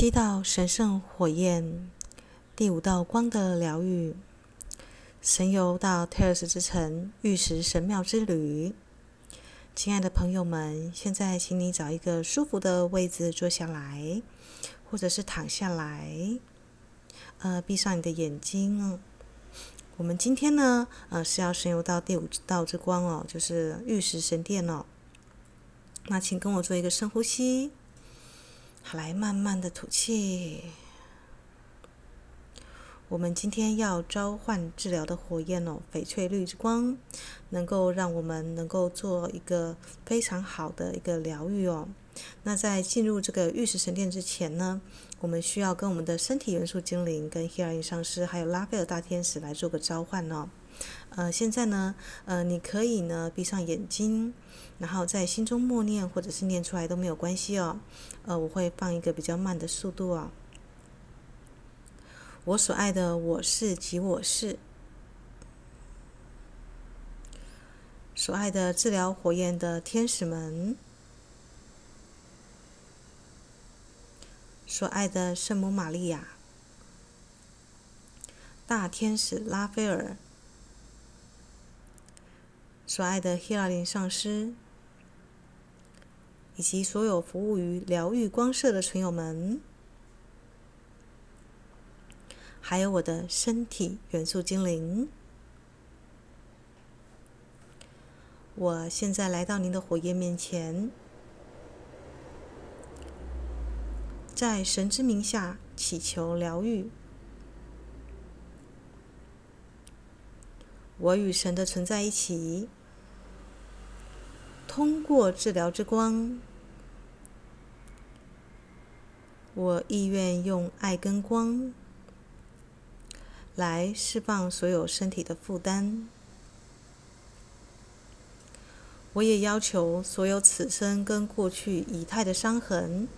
七道神圣火焰，第五道光的疗愈，神游到泰尔斯之城玉石神庙之旅。亲爱的朋友们，现在请你找一个舒服的位置坐下来，或者是躺下来，呃，闭上你的眼睛。我们今天呢，呃，是要神游到第五道之光哦，就是玉石神殿哦。那请跟我做一个深呼吸，来慢慢的吐气。我们今天要召唤治疗的火焰哦，翡翠绿之光，能够让我们能够做一个非常好的一个疗愈哦。那在进入这个玉石神殿之前呢，我们需要跟我们的身体元素精灵、跟希尔因上师，还有拉斐尔大天使来做个召唤哦。呃，现在呢，呃，你可以呢闭上眼睛，然后在心中默念，或者是念出来都没有关系哦。呃，我会放一个比较慢的速度哦。我所爱的我是即我是，所爱的治疗火焰的天使们。所爱的圣母玛利亚、大天使拉斐尔、所爱的希拉林上师，以及所有服务于疗愈光射的存有们，还有我的身体元素精灵，我现在来到您的火焰面前。在神之名下祈求疗愈。我与神的存在一起，通过治疗之光，我意愿用爱跟光来释放所有身体的负担。我也要求所有此生跟过去以太的伤痕。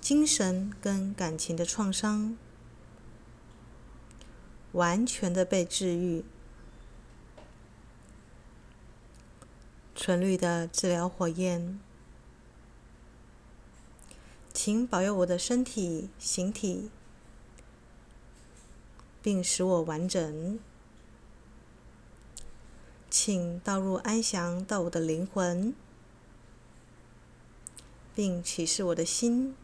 精神跟感情的创伤，完全的被治愈。纯绿的治疗火焰，请保佑我的身体、形体，并使我完整。请倒入安详到我的灵魂，并启示我的心。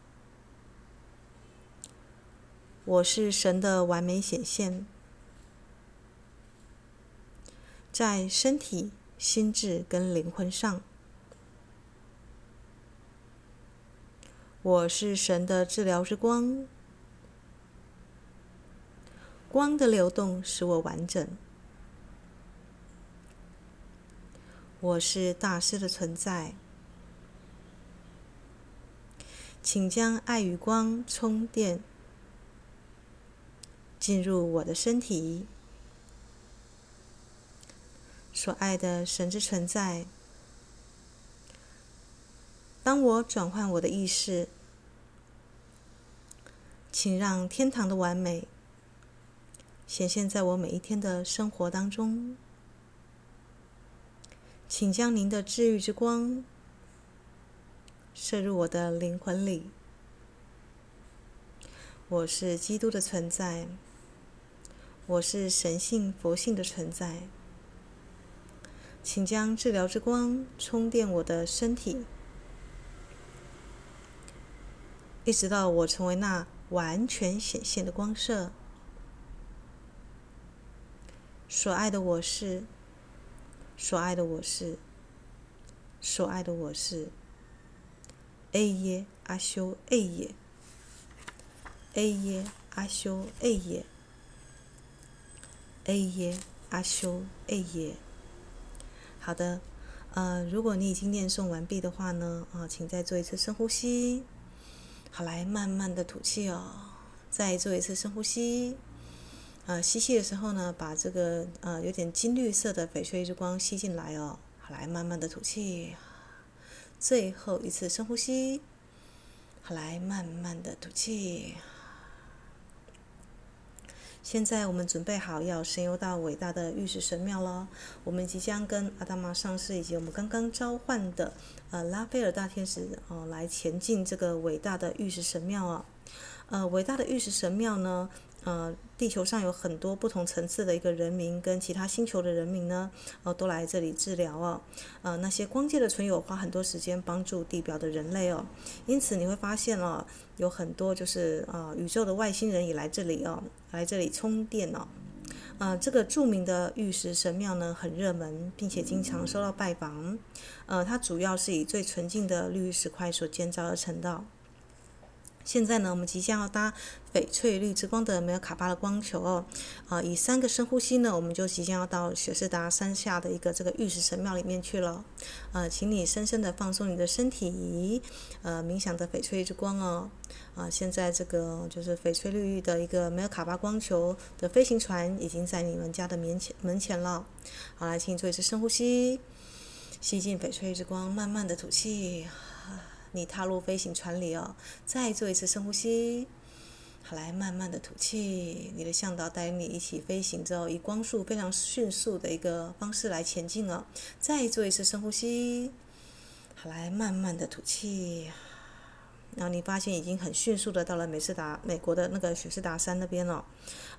我是神的完美显现，在身体、心智跟灵魂上。我是神的治疗之光，光的流动使我完整。我是大师的存在，请将爱与光充电。进入我的身体，所爱的神之存在。当我转换我的意识，请让天堂的完美显现在我每一天的生活当中。请将您的治愈之光射入我的灵魂里。我是基督的存在。我是神性佛性的存在，请将治疗之光充电我的身体，一直到我成为那完全显现的光色。所爱的我是，所爱的我是，所爱的我是。A 耶阿修 A 耶，A 耶阿修 A 耶。哎耶，阿修，哎耶。好的，呃，如果你已经念诵完毕的话呢，啊、呃，请再做一次深呼吸。好，来慢慢的吐气哦，再做一次深呼吸。呃，吸气的时候呢，把这个呃有点金绿色的翡翠之光吸进来哦。好，来慢慢的吐气。最后一次深呼吸。好，来慢慢的吐气。现在我们准备好要神游到伟大的玉石神庙了。我们即将跟阿达玛上师以及我们刚刚召唤的呃拉斐尔大天使哦来前进这个伟大的玉石神庙啊。呃，伟大的玉石神庙呢，呃，地球上有很多不同层次的一个人民跟其他星球的人民呢，呃，都来这里治疗哦。呃，那些光界的存有花很多时间帮助地表的人类哦，因此你会发现哦，有很多就是啊、呃，宇宙的外星人也来这里哦，来这里充电哦。呃，这个著名的玉石神庙呢，很热门，并且经常受到拜访。呃，它主要是以最纯净的绿玉石块所建造而成的。现在呢，我们即将要搭翡翠绿之光的梅尔卡巴的光球哦，啊，以三个深呼吸呢，我们就即将要到雪士达山下的一个这个玉石神庙里面去了。呃，请你深深的放松你的身体，呃，冥想的翡翠之光哦。啊，现在这个就是翡翠绿玉的一个梅尔卡巴光球的飞行船已经在你们家的门前门前了。好，来，请你做一次深呼吸，吸进翡翠之光，慢慢的吐气。你踏入飞行船里哦，再做一次深呼吸，好，来慢慢的吐气。你的向导带你一起飞行之后，以光速非常迅速的一个方式来前进哦。再做一次深呼吸，好，来慢慢的吐气。然后你发现已经很迅速的到了美士达美国的那个雪士达山那边了，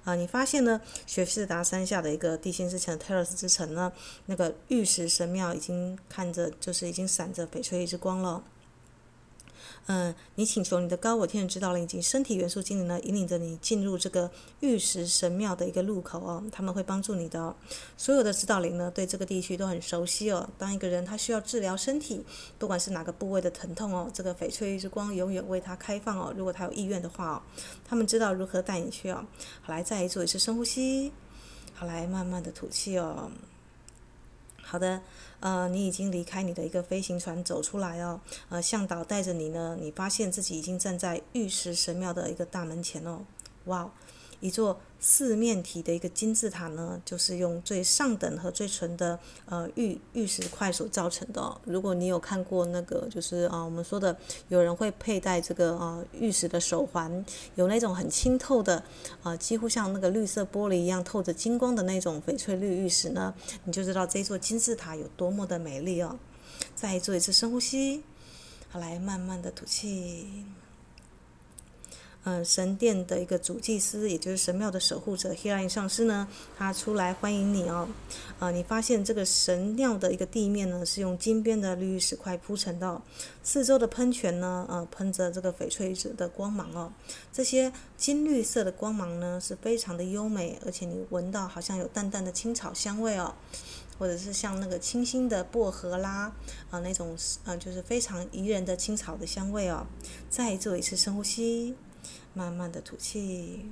啊，你发现呢，雪士达山下的一个地心之城泰勒斯之城呢，那个玉石神庙已经看着就是已经闪着翡翠之光了。嗯，你请求你的高我天使指导灵以及身体元素精灵呢，引领着你进入这个玉石神庙的一个入口哦。他们会帮助你的哦。所有的指导灵呢，对这个地区都很熟悉哦。当一个人他需要治疗身体，不管是哪个部位的疼痛哦，这个翡翠之光永远为他开放哦。如果他有意愿的话哦，他们知道如何带你去哦。好，来再做一次深呼吸。好，来慢慢的吐气哦。好的，呃，你已经离开你的一个飞行船走出来哦，呃，向导带着你呢，你发现自己已经站在玉石神庙的一个大门前哦，哇。一座四面体的一个金字塔呢，就是用最上等和最纯的呃玉玉石块所造成的哦。如果你有看过那个，就是啊，我们说的有人会佩戴这个啊玉石的手环，有那种很清透的啊，几乎像那个绿色玻璃一样透着金光的那种翡翠绿玉石呢，你就知道这座金字塔有多么的美丽哦。再做一次深呼吸，好，来慢慢的吐气。嗯，神殿的一个主祭司，也就是神庙的守护者希拉里上师呢，他出来欢迎你哦。啊，你发现这个神庙的一个地面呢，是用金边的绿玉石块铺成的，四周的喷泉呢，呃，喷着这个翡翠色的光芒哦。这些金绿色的光芒呢，是非常的优美，而且你闻到好像有淡淡的青草香味哦，或者是像那个清新的薄荷啦，啊，那种啊，就是非常宜人的青草的香味哦。再做一次深呼吸。慢慢的吐气，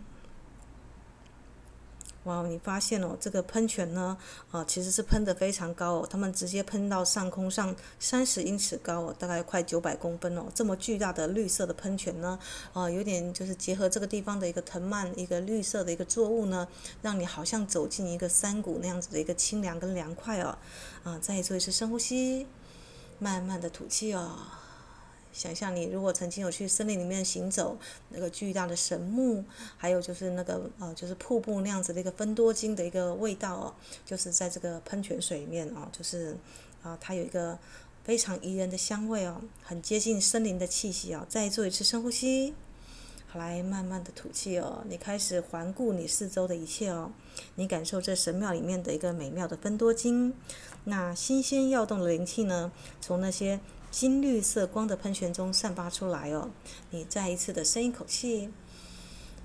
哇！你发现哦，这个喷泉呢，啊，其实是喷得非常高哦，他们直接喷到上空上三十英尺高哦，大概快九百公分哦，这么巨大的绿色的喷泉呢，啊，有点就是结合这个地方的一个藤蔓，一个绿色的一个作物呢，让你好像走进一个山谷那样子的一个清凉跟凉快哦，啊，再做一次深呼吸，慢慢的吐气哦。想象你如果曾经有去森林里面行走，那个巨大的神木，还有就是那个呃，就是瀑布那样子的一个芬多精的一个味道哦，就是在这个喷泉水里面哦，就是啊，它有一个非常宜人的香味哦，很接近森林的气息哦。再做一次深呼吸，好，来慢慢的吐气哦。你开始环顾你四周的一切哦，你感受这神庙里面的一个美妙的芬多精，那新鲜要动的灵气呢，从那些。金绿色光的喷泉中散发出来哦，你再一次的深一口气，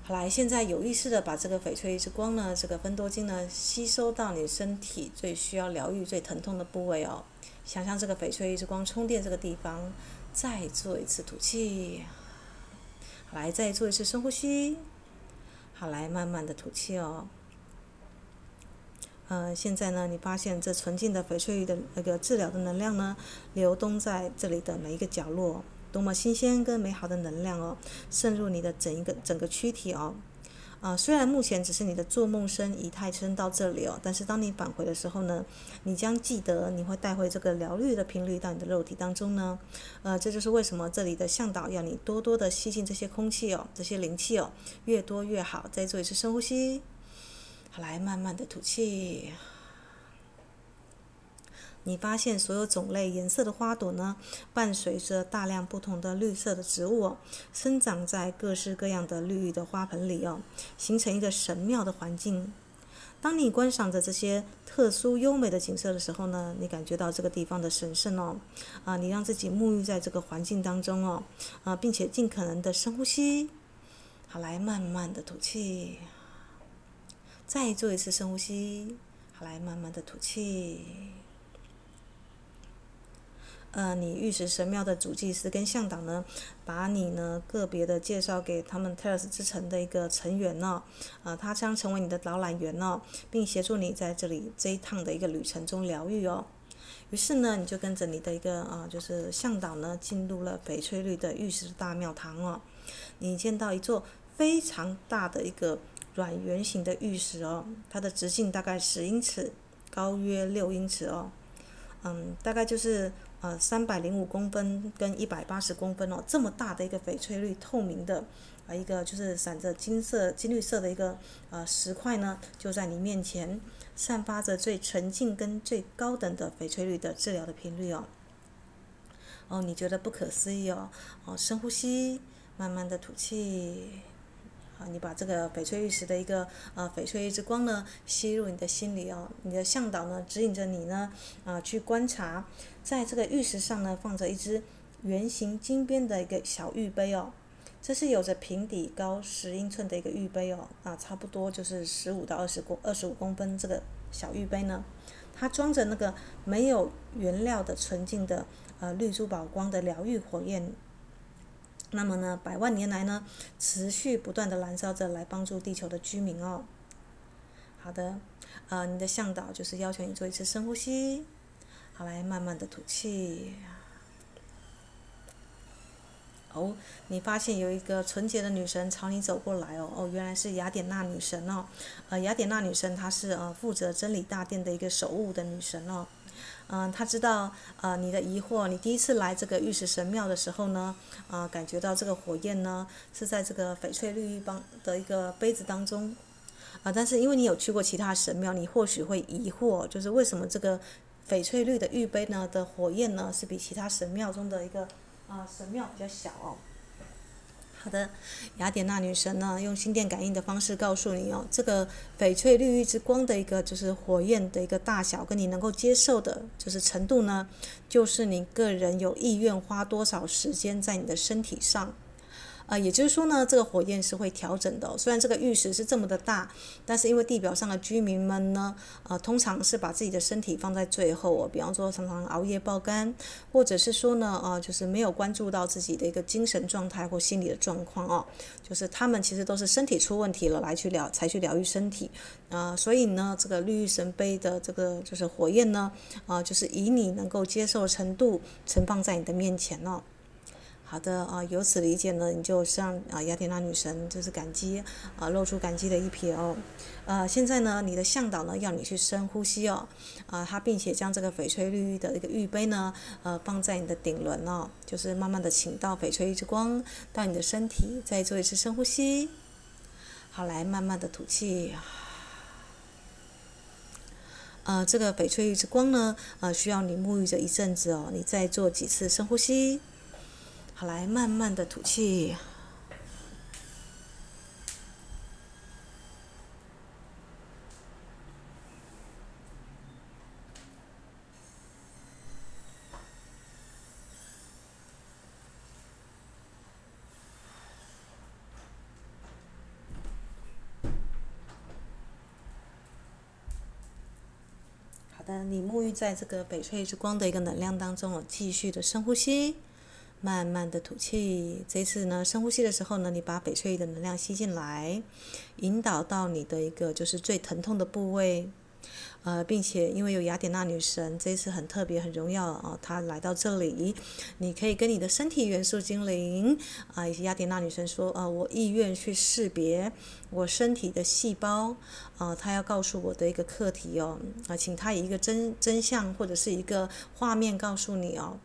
好来，现在有意识的把这个翡翠之光呢，这个芬多精呢，吸收到你身体最需要疗愈、最疼痛的部位哦。想象这个翡翠之光充电这个地方，再做一次吐气，好来，再做一次深呼吸，好来，慢慢的吐气哦。呃，现在呢，你发现这纯净的翡翠玉的那个治疗的能量呢，流动在这里的每一个角落，多么新鲜跟美好的能量哦，渗入你的整一个整个躯体哦。啊、虽然目前只是你的做梦身、仪态身到这里哦，但是当你返回的时候呢，你将记得你会带回这个疗愈的频率到你的肉体当中呢。呃，这就是为什么这里的向导要你多多的吸进这些空气哦，这些灵气哦，越多越好。再做一次深呼吸。来慢慢的吐气。你发现所有种类颜色的花朵呢，伴随着大量不同的绿色的植物哦，生长在各式各样的绿意的花盆里哦，形成一个神妙的环境。当你观赏着这些特殊优美的景色的时候呢，你感觉到这个地方的神圣哦，啊，你让自己沐浴在这个环境当中哦，啊，并且尽可能的深呼吸，好，来慢慢的吐气，再做一次深呼吸，好，来慢慢的吐气。呃，你玉石神庙的主祭司跟向导呢，把你呢个别的介绍给他们 Telos 之城的一个成员呢，啊、呃，他将成为你的导览员呢，并协助你在这里这一趟的一个旅程中疗愈哦。于是呢，你就跟着你的一个啊、就是向导呢，进入了翡翠绿的玉石大庙堂哦。你见到一座非常大的一个软圆形的玉石哦，它的直径大概十英尺，高约六英尺哦，嗯，大概就是。呃，三百零五公分跟一百八十公分哦，这么大的一个翡翠绿透明的，啊，一个就是闪着金色、金绿色的一个呃石块呢，就在你面前，散发着最纯净跟最高等的翡翠绿的治疗的频率哦。哦，你觉得不可思议哦，哦，深呼吸，慢慢的吐气。啊，你把这个翡翠玉石的一个呃翡翠之光呢吸入你的心里哦，你的向导呢指引着你呢啊去观察，在这个玉石上呢放着一只圆形金边的一个小玉杯哦，这是有着平底高十英寸的一个玉杯哦，啊差不多就是十五到二十公二十五公分这个小玉杯呢，它装着那个没有原料的纯净的呃绿珠宝光的疗愈火焰。那么呢，百万年来呢，持续不断的燃烧着，来帮助地球的居民哦。好的，呃，你的向导就是要求你做一次深呼吸，好，来慢慢的吐气。哦，你发现有一个纯洁的女神朝你走过来哦，哦，原来是雅典娜女神哦。呃，雅典娜女神她是呃负责真理大殿的一个守护的女神哦。嗯，他知道呃你的疑惑，你第一次来这个玉石神庙的时候呢，啊、感觉到这个火焰呢是在这个翡翠绿玉邦的一个杯子当中，啊、但是因为你有去过其他神庙，你或许会疑惑，就是为什么这个翡翠绿的玉杯呢的火焰呢是比其他神庙中的一个啊、神庙比较小。好的，雅典娜女神呢，用心电感应的方式告诉你哦，这个翡翠绿玉之光的一个就是火焰的一个大小，跟你能够接受的，就是程度呢，就是你个人有意愿花多少时间在你的身体上。啊、也就是说呢，这个火焰是会调整的、虽然这个玉石是这么的大，但是因为地表上的居民们呢，呃，通常是把自己的身体放在最后哦。比方说，常常熬夜爆肝，或者是说呢，呃，就是没有关注到自己的一个精神状态或心理的状况哦。就是他们其实都是身体出问题了，来去疗才去疗愈身体。啊、所以呢，这个绿玉神杯的这个就是火焰呢，啊、就是以你能够接受程度盛放在你的面前哦。好的啊，由此理解呢，你就向啊雅典娜女神就是感激啊，露出感激的一撇哦。呃，现在呢，你的向导呢要你去深呼吸哦，啊，他并且将这个翡翠绿玉的一个玉杯呢，呃，放在你的顶轮哦，就是慢慢的请到翡翠之光到你的身体，再做一次深呼吸。好，来慢慢的吐气。呃，这个翡翠玉之光呢，呃，需要你沐浴着一阵子哦，你再做几次深呼吸。好，来慢慢的吐气。好的，你沐浴在这个翡翠之光的一个能量当中，我继续的深呼吸。慢慢的吐气，这次呢，深呼吸的时候呢，你把翡翠的能量吸进来，引导到你的一个就是最疼痛的部位，呃，并且因为有雅典娜女神，这次很特别很荣耀啊，她来到这里，你可以跟你的身体元素精灵啊，以及雅典娜女神说，呃，我意愿去识别我身体的细胞，啊，她要告诉我的一个课题哦，啊，请她以一个真真相或者是一个画面告诉你哦。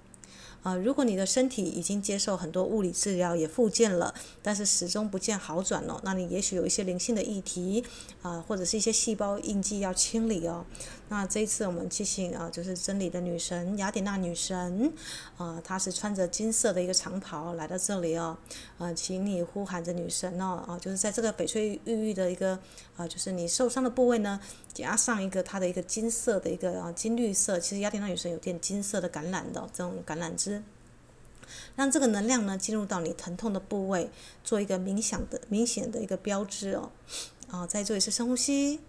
啊，如果你的身体已经接受很多物理治疗，也复健了，但是始终不见好转哦，那你也许有一些灵性的议题啊、或者是一些细胞印记要清理哦。那这一次我们祈请啊，就是真理的女神雅典娜女神，啊、她是穿着金色的一个长袍来到这里哦，啊、请你呼喊着女神哦，啊，就是在这个翡翠玉玉的一个啊，就是你受伤的部位呢，加上一个它的一个金色的一个啊金绿色，其实雅典娜女神有点金色的橄榄的这种橄榄枝。让这个能量呢进入到你疼痛的部位，做一个冥想的明显的一个标志哦。啊，再做一次深呼吸，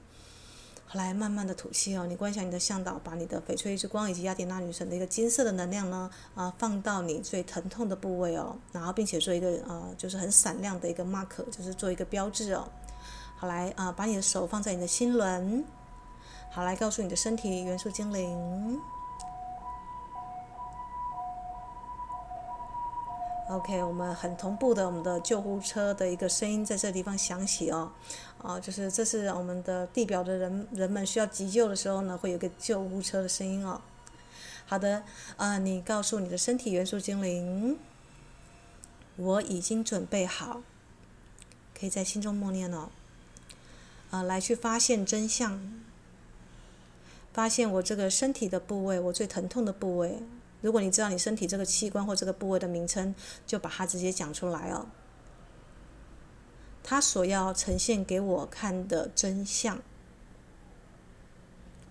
来慢慢的吐气哦。你观想你的向导把你的翡翠之光以及雅典娜女神的一个金色的能量呢，啊，放到你最疼痛的部位哦。然后并且做一个啊，就是很闪亮的一个 mark，就是做一个标志哦。好来啊，把你的手放在你的心轮，好来告诉你的身体元素精灵。OK，我们很同步的，我们的救护车的一个声音在这地方响起哦，啊，就是这是我们的地表的人人们需要急救的时候呢，会有个救护车的声音哦。好的，啊，你告诉你的身体元素精灵，我已经准备好，可以在心中默念哦，啊，来去发现真相，发现我这个身体的部位，我最疼痛的部位。如果你知道你身体这个器官或这个部位的名称，就把它直接讲出来哦。他所要呈现给我看的真相。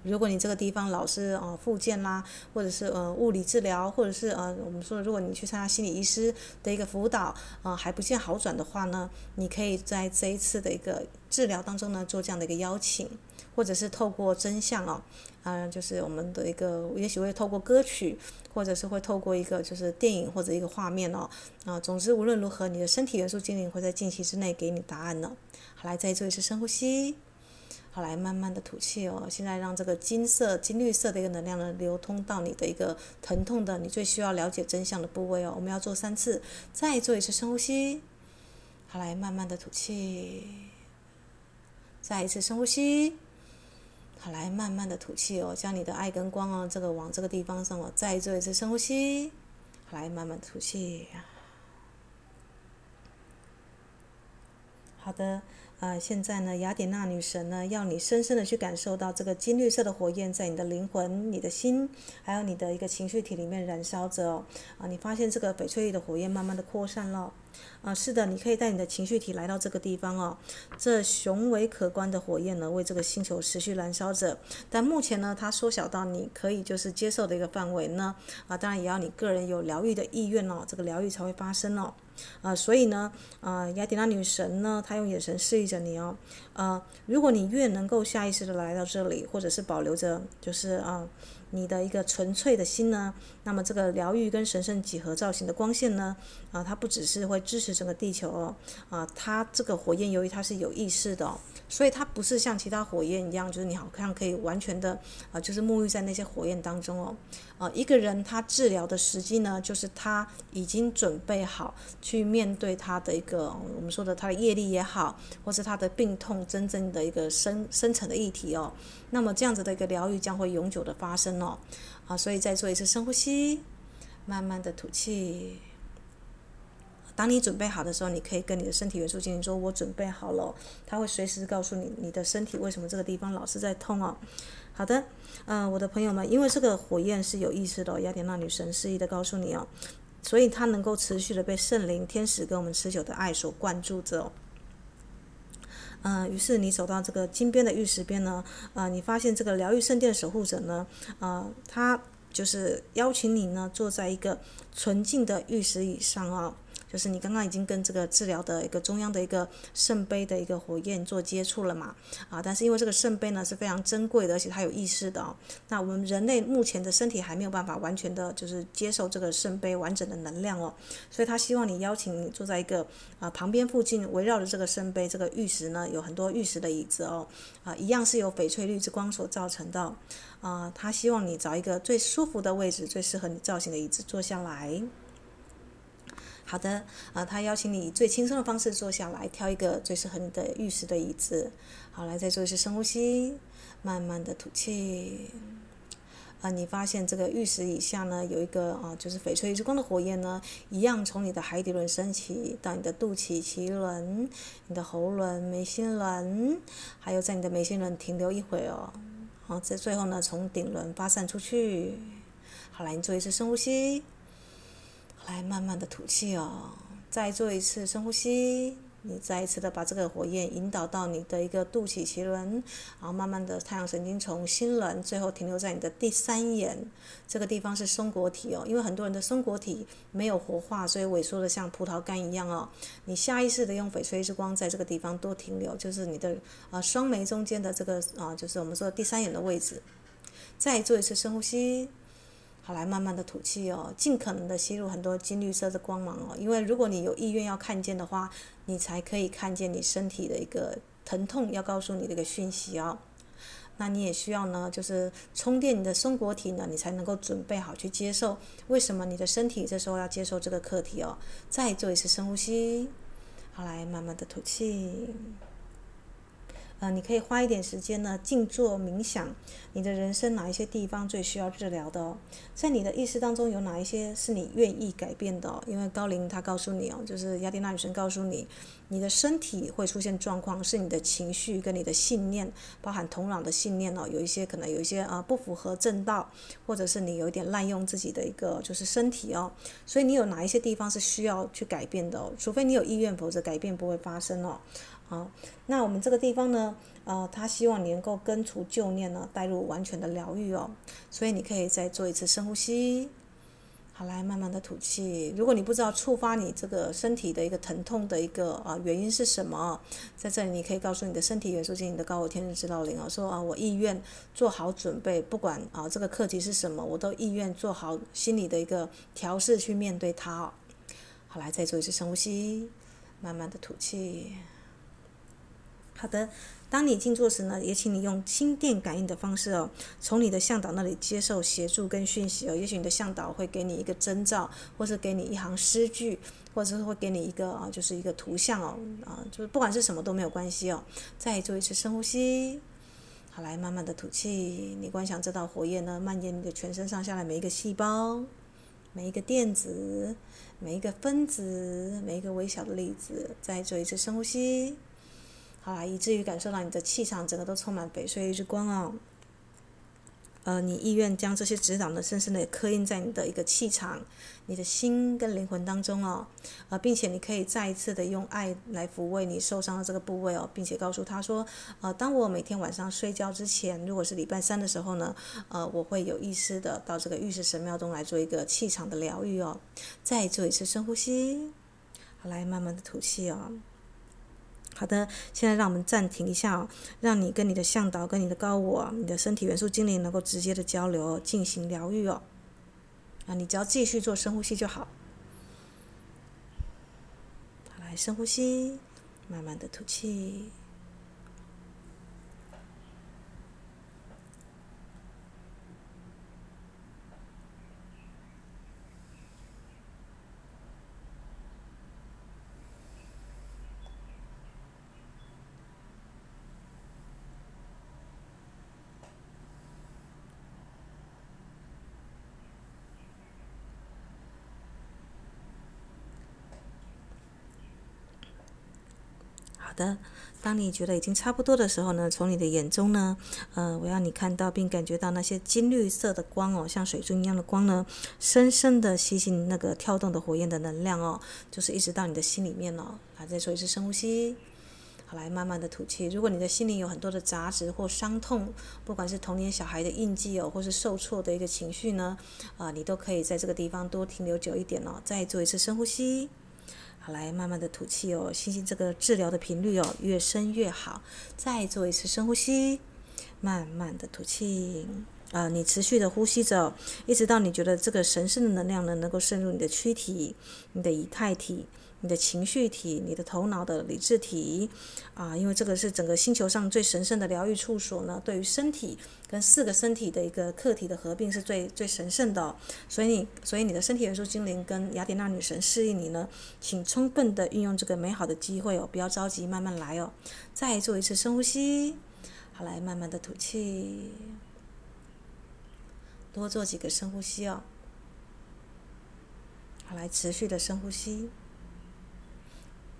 如果你这个地方老是呃复健啦，或者是呃物理治疗，或者是呃我们说如果你去参加心理医师的一个辅导，呃还不见好转的话呢，你可以在这一次的一个治疗当中呢做这样的一个邀请。或者是透过真相哦，啊、就是我们的一个，也许会透过歌曲，或者是会透过一个就是电影或者一个画面哦，啊、总之无论如何，你的身体元素精灵会在近期之内给你答案呢。好，来再做一次深呼吸，好，来慢慢的吐气哦。现在让这个金色、金绿色的一个能量呢流通到你的一个疼痛的、你最需要了解真相的部位哦。我们要做三次，再做一次深呼吸，好，来慢慢的吐气，再一次深呼吸。好，来慢慢的吐气哦，将你的爱跟光哦，这个往这个地方上哦，再做一次深呼吸。来慢慢吐气。好的。啊，现在呢，雅典娜女神呢，要你深深的去感受到这个金绿色的火焰在你的灵魂、你的心，还有你的一个情绪体里面燃烧着哦。啊，你发现这个翡翠的火焰慢慢的扩散了。啊，是的，你可以带你的情绪体来到这个地方哦。这雄伟可观的火焰呢，为这个星球持续燃烧着。但目前呢，它缩小到你可以就是接受的一个范围呢。啊，当然也要你个人有疗愈的意愿哦，这个疗愈才会发生哦。啊，所以呢，啊，雅典娜女神呢，她用眼神示意着你哦，啊，如果你越能够下意识的来到这里，或者是保留着，就是啊。你的一个纯粹的心呢，那么这个疗愈跟神圣几何造型的光线呢，啊，它不只是会支持整个地球哦，啊，它这个火焰由于它是有意识的哦，所以它不是像其他火焰一样，就是你好像可以完全的啊，就是沐浴在那些火焰当中哦，啊，一个人他治疗的时机呢，就是他已经准备好去面对他的一个我们说的他的业力也好，或是他的病痛真正的一个深深层的议题哦。那么这样子的一个疗愈将会永久的发生，哦，好，所以再做一次深呼吸，慢慢的吐气。当你准备好的时候，你可以跟你的身体元素精灵说：“我准备好了。”他会随时告诉你你的身体为什么这个地方老是在痛哦。好的，嗯，我的朋友们，因为这个火焰是有意识的，雅典娜女神示意的告诉你哦，所以它能够持续的被圣灵、天使跟我们持久的爱所灌注着哦。嗯，于是你走到这个金边的玉石边呢，啊，你发现这个疗愈圣殿守护者呢，啊，他就是邀请你呢，坐在一个纯净的玉石椅上啊。就是你刚刚已经跟这个治疗的一个中央的一个圣杯的一个火焰做接触了嘛？啊，但是因为这个圣杯呢是非常珍贵的，而且它有意识的哦。那我们人类目前的身体还没有办法完全的，就是接受这个圣杯完整的能量哦。所以他希望你邀请你坐在一个啊旁边附近围绕着这个圣杯，这个玉石呢有很多玉石的椅子哦，啊，一样是由翡翠绿之光所造成的。啊，他希望你找一个最舒服的位置，最适合你造型的椅子坐下来。好的，啊，他邀请你以最轻松的方式坐下来，挑一个最适合你的玉石的椅子。好，来再做一次深呼吸，慢慢的吐气。啊，你发现这个玉石以下呢，有一个啊，就是翡翠之光的火焰呢，一样从你的海底轮升起，到你的肚脐脐轮、你的喉轮、眉心轮，还有在你的眉心轮停留一会哦。好，在最后呢，从顶轮发散出去。好，来，你做一次深呼吸。来，慢慢的吐气哦。再做一次深呼吸。你再一次的把这个火焰引导到你的一个肚脐脐轮，然后慢慢的太阳神经丛心轮，最后停留在你的第三眼，这个地方是松果体哦。因为很多人的松果体没有活化，所以萎缩的像葡萄干一样哦。你下意识的用翡翠之光在这个地方多停留，就是你的啊双眉中间的这个啊，就是我们说第三眼的位置。再做一次深呼吸。好，来慢慢的吐气哦，尽可能的吸入很多金绿色的光芒哦，因为如果你有意愿要看见的话，你才可以看见你身体的一个疼痛要告诉你的一个讯息哦。那你也需要呢，就是充电你的松果体呢，你才能够准备好去接受。为什么你的身体这时候要接受这个课题哦？再做一次深呼吸，好，来慢慢的吐气。呃，你可以花一点时间呢，静坐冥想，你的人生哪一些地方最需要治疗的哦？在你的意识当中有哪一些是你愿意改变的？因为高龄他告诉你哦，就是雅典娜女神告诉你，你的身体会出现状况，是你的情绪跟你的信念，包含同脑的信念哦，有一些可能有一些啊不符合正道，或者是你有一点滥用自己的一个就是身体哦，所以你有哪一些地方是需要去改变的哦？除非你有意愿，否则改变不会发生哦。好，那我们这个地方呢，呃，他希望你能够根除旧念呢，带入完全的疗愈哦。所以你可以再做一次深呼吸，好，来慢慢的吐气。如果你不知道触发你这个身体的一个疼痛的一个啊原因是什么，在这里你可以告诉你的身体元素，经你的高我天使指导灵啊，说啊，我意愿做好准备，不管啊这个课题是什么，我都意愿做好心理的一个调试去面对它。好，来再做一次深呼吸，慢慢的吐气。好的，当你静坐时呢，也请你用心电感应的方式哦，从你的向导那里接受协助跟讯息哦。也许你的向导会给你一个征兆，或是给你一行诗句，或者是会给你一个啊，就是一个图像哦，啊，就是不管是什么都没有关系哦。再做一次深呼吸，好，来慢慢的吐气。你观想这道火焰呢，蔓延你的全身上下的每一个细胞、每一个电子、每一个分子、每一个微小的粒子。再做一次深呼吸。好啦，以至于感受到你的气场整个都充满翡翠之光哦。呃，你意愿将这些指导呢，深深的刻印在你的一个气场、你的心跟灵魂当中哦。呃，并且你可以再一次的用爱来抚慰你受伤的这个部位哦，并且告诉他说，呃，当我每天晚上睡觉之前，如果是礼拜三的时候呢，呃，我会有意识的到这个玉石神庙中来做一个气场的疗愈哦。再做一次深呼吸，好，来慢慢的吐气哦。好的，现在让我们暂停一下哦，让你跟你的向导、跟你的高我、你的身体元素精灵能够直接的交流，进行疗愈哦。啊，你只要继续做深呼吸就好。好，来深呼吸，慢慢的吐气。好的，当你觉得已经差不多的时候呢，从你的眼中呢，呃，我要你看到并感觉到那些金绿色的光哦，像水珠一样的光呢，深深的吸进那个跳动的火焰的能量哦，就是一直到你的心里面哦。啊，再做一次深呼吸，好，来慢慢的吐气。如果你的心里有很多的杂质或伤痛，不管是童年小孩的印记哦，或是受挫的一个情绪呢，啊、你都可以在这个地方多停留久一点哦。再做一次深呼吸。好，来慢慢的吐气哦，星星这个治疗的频率哦，越深越好。再做一次深呼吸，慢慢的吐气。啊、你持续的呼吸着，一直到你觉得这个神圣的能量呢，能够渗入你的躯体、你的仪态体。你的情绪体，你的头脑的理智体，啊，因为这个是整个星球上最神圣的疗愈处所呢。对于身体跟四个身体的一个客体的合并是最最神圣的，所以你所以你的身体元素精灵跟雅典娜女神示意你呢，请充分的运用这个美好的机会哦，不要着急，慢慢来哦。再做一次深呼吸，好，来慢慢的吐气。多做几个深呼吸哦。好，来持续的深呼吸。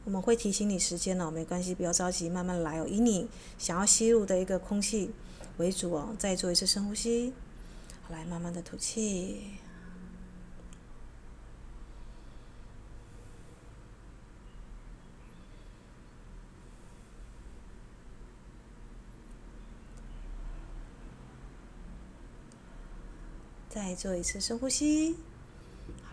我们会提醒你时间哦，没关系，不要着急，慢慢来哦。以你想要吸入的一个空气为主哦。再做一次深呼吸。好，来慢慢的吐气。再做一次深呼吸，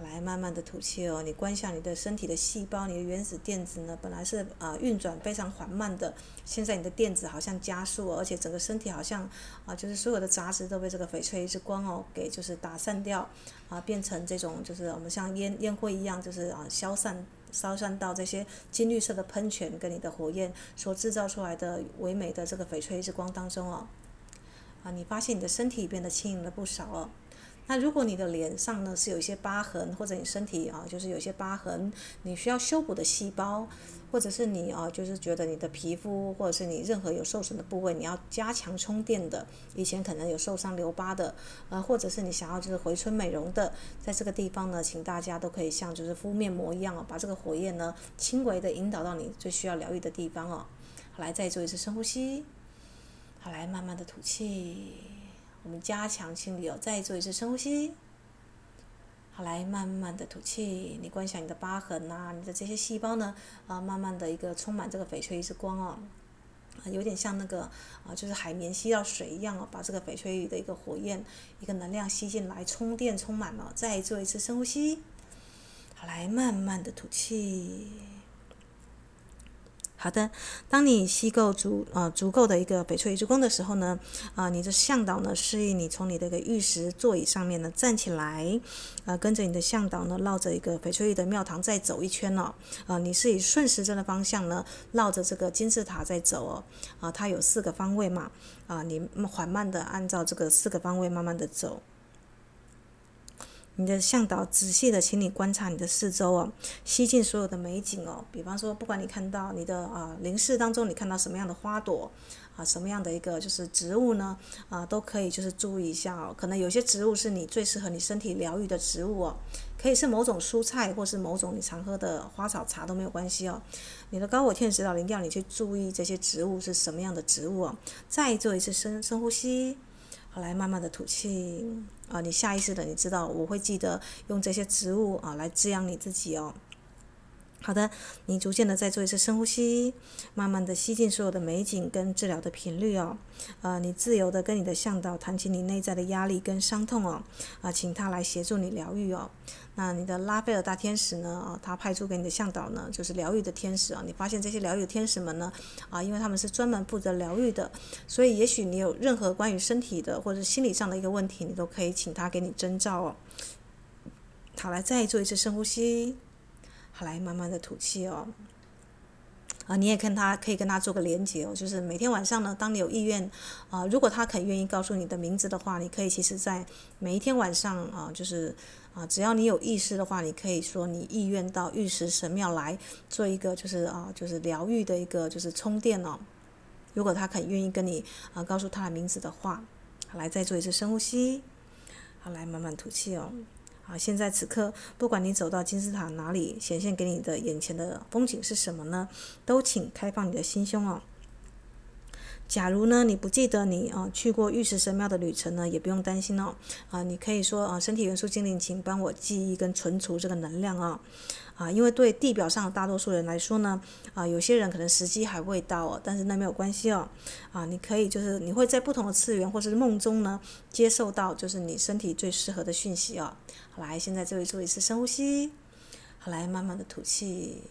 来慢慢的吐气哦。你观想你的身体的细胞，你的原子电子呢，本来是啊、运转非常缓慢的，现在你的电子好像加速，而且整个身体好像啊、就是所有的杂质都被这个翡翠之光哦给就是打散掉，啊、变成这种就是我们像烟烟灰一样，就是啊消散消散到这些金绿色的喷泉跟你的火焰所制造出来的唯美的这个翡翠之光当中哦，啊，你发现你的身体变得轻盈了不少哦。那如果你的脸上呢是有一些疤痕，或者你身体啊就是有一些疤痕，你需要修补的细胞，或者是你啊就是觉得你的皮肤或者是你任何有受损的部位，你要加强充电的，以前可能有受伤留疤的，呃，或者是你想要就是回春美容的，在这个地方呢，请大家都可以像就是敷面膜一样哦，把这个火焰呢轻微的引导到你最需要疗愈的地方哦。好，来再做一次深呼吸，好，来慢慢的吐气。我们加强清理哦，再做一次深呼吸。好，来慢慢的吐气。你观想你的疤痕呐、你的这些细胞呢，啊，慢慢的一个充满这个翡翠之光哦，有点像那个啊，就是海绵吸到水一样哦，把这个翡翠的一个火焰、一个能量吸进来，充电充满了。再做一次深呼吸。好，来慢慢的吐气。好的，当你吸够足呃足够的一个翡翠之光的时候呢，啊、你的向导呢示意你从你的一个玉石座椅上面呢站起来，呃，跟着你的向导呢绕着一个翡翠玉的庙堂再走一圈哦，啊、你是以顺时针的方向呢绕着这个金字塔在走哦，啊、它有四个方位嘛，啊、呃，你缓慢的按照这个四个方位慢慢的走。你的向导仔细的，请你观察你的四周哦，吸进所有的美景哦。比方说，不管你看到你的啊灵视当中，你看到什么样的花朵啊，什么样的一个就是植物呢？啊，都可以就是注意一下哦。可能有些植物是你最适合你身体疗愈的植物哦，可以是某种蔬菜，或是某种你常喝的花草茶都没有关系哦。你的高我天使指导灵要你去注意这些植物是什么样的植物哦。再做一次深深呼吸。好，来慢慢的吐气啊！你下意识的，你知道我会记得用这些植物啊来滋养你自己哦。好的，你逐渐的再做一次深呼吸，慢慢的吸进所有的美景跟治疗的频率哦。呃，你自由的跟你的向导谈起你内在的压力跟伤痛哦。啊，请他来协助你疗愈哦。那你的拉斐尔大天使呢？啊，他派出给你的向导呢，就是疗愈的天使啊。你发现这些疗愈天使们呢，啊，因为他们是专门负责疗愈的，所以也许你有任何关于身体的或者心理上的一个问题，你都可以请他给你征兆哦。好，来再做一次深呼吸，来慢慢的吐气哦。啊，你也跟他可以跟他做个连接哦，就是每天晚上呢，当你有意愿，啊，如果他肯愿意告诉你的名字的话，你可以其实在每一天晚上啊，就是啊，只要你有意识的话，你可以说你意愿到玉石神庙来做一个就是啊，就是疗愈的一个就是充电哦。如果他肯愿意跟你啊告诉他的名字的话，来再做一次深呼吸，好，来慢慢吐气哦。啊，现在此刻，不管你走到金字塔哪里，显现给你的眼前的风景是什么呢？都请开放你的心胸哦。假如呢，你不记得你啊去过玉石神庙的旅程呢，也不用担心哦。啊，你可以说啊，身体元素精灵，请帮我记忆跟存储这个能量啊。啊，因为对地表上的大多数人来说呢，啊，有些人可能时机还未到哦，但是那没有关系哦。啊，你可以就是你会在不同的次元或者是梦中呢，接受到就是你身体最适合的讯息哦。好，来，现在这里做一次深呼吸，好，来慢慢的吐气。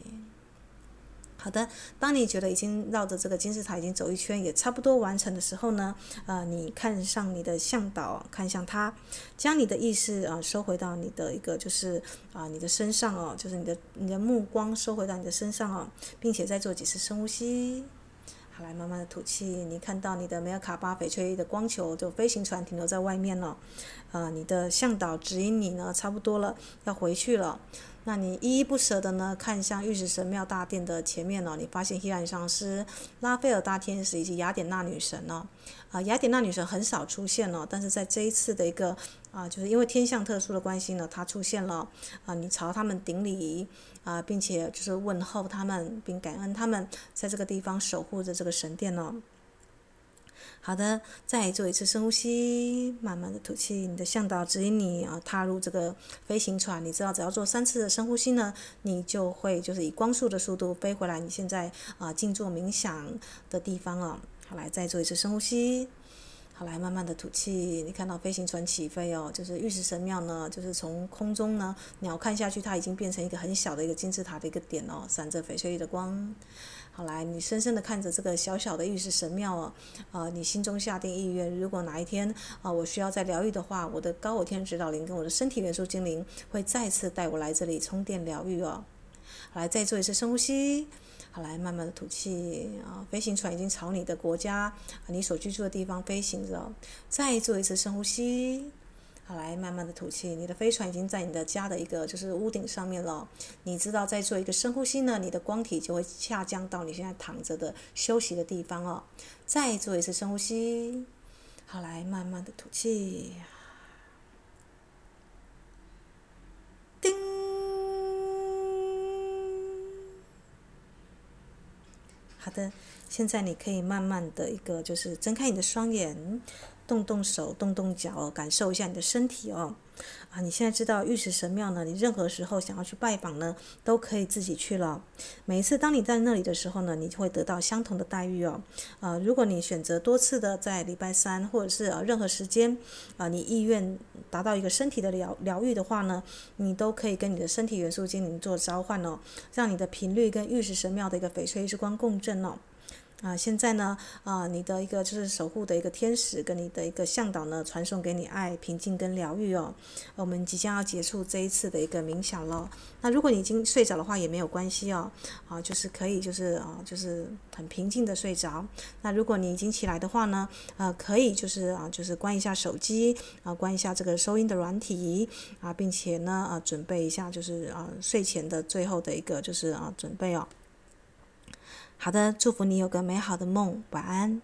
好的，当你觉得已经绕着这个金字塔已经走一圈，也差不多完成的时候呢，呃，你看上你的向导，看向他，将你的意识啊、收回到你的一个就是啊、你的身上哦，就是你的你的目光收回到你的身上哦，并且再做几次深呼吸，好，来慢慢的吐气，你看到你的梅尔卡巴翡翠的光球就飞行船停留在外面了，呃，你的向导指引你呢，差不多了，要回去了。那你依依不舍的呢，看向玉石神庙大殿的前面哦，你发现希兰上师、拉斐尔大天使以及雅典娜女神哦，啊，雅典娜女神很少出现哦，但是在这一次的一个啊，就是因为天象特殊的关系呢，她出现了啊，你朝他们顶礼啊，并且就是问候他们，并感恩他们在这个地方守护着这个神殿哦。好的，再做一次深呼吸，慢慢的吐气。你的向导指引你啊，踏入这个飞行船。你知道，只要做三次的深呼吸呢，你就会就是以光速的速度飞回来。你现在啊，静坐冥想的地方啊。好，来再做一次深呼吸。好，来慢慢的吐气。你看到飞行船起飞哦，就是玉石神庙呢，就是从空中呢，鸟看下去，它已经变成一个很小的一个金字塔的一个点哦，闪着翡翠玉的光。好，来，你深深的看着这个小小的玉石神庙哦，啊、你心中下定意愿，如果哪一天啊、我需要再疗愈的话，我的高我天指导灵跟我的身体元素精灵会再次带我来这里充电疗愈哦。来，再做一次深呼吸。来，慢慢的吐气啊、飞行船已经朝你的国家，啊你所居住的地方飞行着。再做一次深呼吸。好，来慢慢的吐气。你的飞船已经在你的家的一个就是屋顶上面了。你知道，在做一个深呼吸呢，你的光体就会下降到你现在躺着的休息的地方哦。再做一次深呼吸。好，来慢慢的吐气。叮。好的，现在你可以慢慢的一个就是睁开你的双眼。动动手，动动脚，感受一下你的身体哦。啊，你现在知道玉石神庙呢？你任何时候想要去拜访呢，都可以自己去了。每一次当你在那里的时候呢，你就会得到相同的待遇哦。啊，如果你选择多次的在礼拜三或者是啊任何时间啊，你意愿达到一个身体的疗疗愈的话呢，你都可以跟你的身体元素精灵做召唤哦，让你的频率跟玉石神庙的一个翡翠之光共振哦。啊，现在呢，啊，你的一个就是守护的一个天使跟你的一个向导呢，传送给你爱、平静跟疗愈哦。我们即将要结束这一次的一个冥想了。那如果你已经睡着的话也没有关系哦，啊，就是可以就是啊，就是很平静的睡着。那如果你已经起来的话呢，呃，可以就是啊，就是关一下手机啊，关一下这个收音的软体啊，并且呢啊，准备一下就是啊睡前的最后的一个就是啊准备哦。好的，祝福你有个美好的梦，晚安。